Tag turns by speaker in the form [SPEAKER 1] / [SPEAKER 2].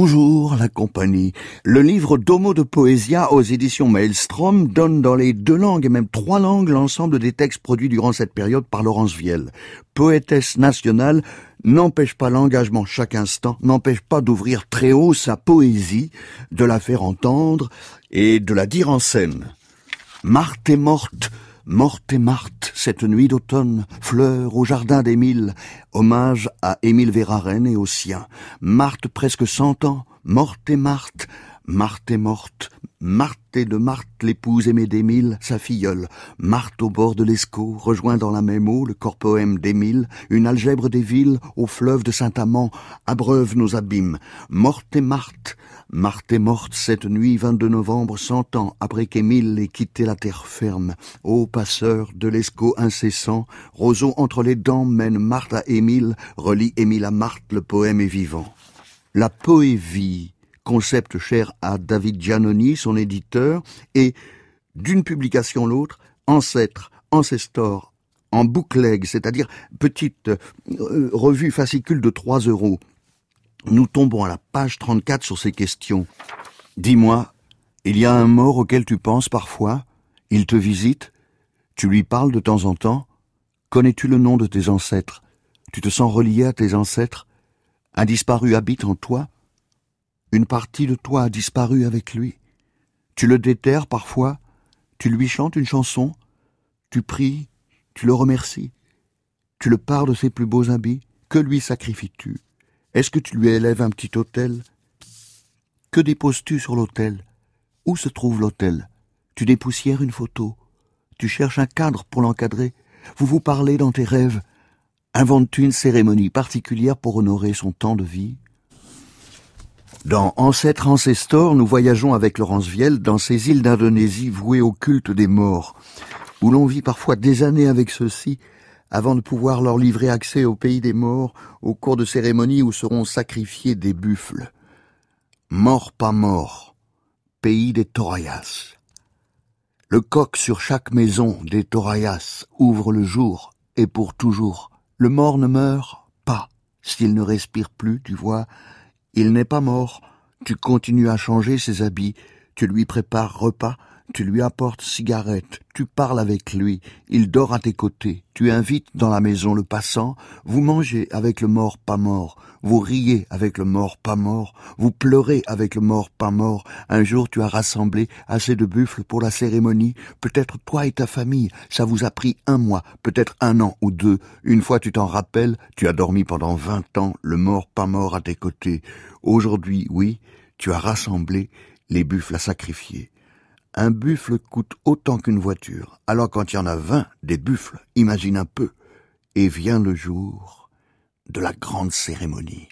[SPEAKER 1] Bonjour la compagnie. Le livre Domo de Poesia aux éditions Maelstrom donne dans les deux langues et même trois langues l'ensemble des textes produits durant cette période par Laurence Viel. Poétesse nationale n'empêche pas l'engagement chaque instant, n'empêche pas d'ouvrir très haut sa poésie, de la faire entendre et de la dire en scène. Marthe est morte, Morte et Marthe, cette nuit d'automne, fleur au jardin d'Émile, hommage à Émile Verhaeren et aux siens. Marthe presque cent ans, morte et Marthe, Marthe est morte, Marthe est de Marthe, l'épouse aimée d'Émile, sa filleule. Marthe au bord de l'Escaut, rejoint dans la même eau le corps poème d'Émile, une algèbre des villes, au fleuve de Saint-Amand, abreuve nos abîmes. Morte et Marthe, Marthe est morte cette nuit 22 novembre, cent ans après qu'Émile ait quitté la terre ferme. Ô passeur de l'Escaut incessant, roseau entre les dents mène Marthe à Émile, relie Émile à Marthe, le poème est vivant. La poévie concept cher à David Giannoni, son éditeur, et d'une publication l'autre, Ancêtre, Ancestor, en bookleg, c'est-à-dire petite euh, revue fascicule de 3 euros. Nous tombons à la page 34 sur ces questions. Dis-moi, il y a un mort auquel tu penses parfois? Il te visite? Tu lui parles de temps en temps? Connais-tu le nom de tes ancêtres? Tu te sens relié à tes ancêtres? Un disparu habite en toi? Une partie de toi a disparu avec lui. Tu le déterres parfois, tu lui chantes une chanson, tu pries, tu le remercies, tu le pars de ses plus beaux habits, que lui sacrifies-tu? Est-ce que tu lui élèves un petit autel? Que déposes-tu sur l'autel? Où se trouve l'autel? Tu dépoussières une photo, tu cherches un cadre pour l'encadrer, vous vous parlez dans tes rêves, inventes-tu une cérémonie particulière pour honorer son temps de vie? Dans Ancêtre Ancestor, nous voyageons avec Laurence Viel dans ces îles d'Indonésie vouées au culte des morts, où l'on vit parfois des années avec ceux-ci avant de pouvoir leur livrer accès au pays des morts au cours de cérémonies où seront sacrifiés des buffles. Mort pas mort, pays des Torayas. Le coq sur chaque maison des Torayas ouvre le jour et pour toujours. Le mort ne meurt pas s'il ne respire plus, tu vois, il n'est pas mort. Tu continues à changer ses habits, tu lui prépares repas, tu lui apportes cigarette, tu parles avec lui, il dort à tes côtés, tu invites dans la maison le passant, vous mangez avec le mort pas mort, vous riez avec le mort pas mort, vous pleurez avec le mort pas mort, un jour tu as rassemblé assez de buffles pour la cérémonie, peut-être toi et ta famille, ça vous a pris un mois, peut-être un an ou deux, une fois tu t'en rappelles, tu as dormi pendant vingt ans, le mort pas mort à tes côtés, aujourd'hui, oui, tu as rassemblé les buffles à sacrifier. Un buffle coûte autant qu'une voiture. Alors quand il y en a vingt, des buffles, imagine un peu. Et vient le jour de la grande cérémonie.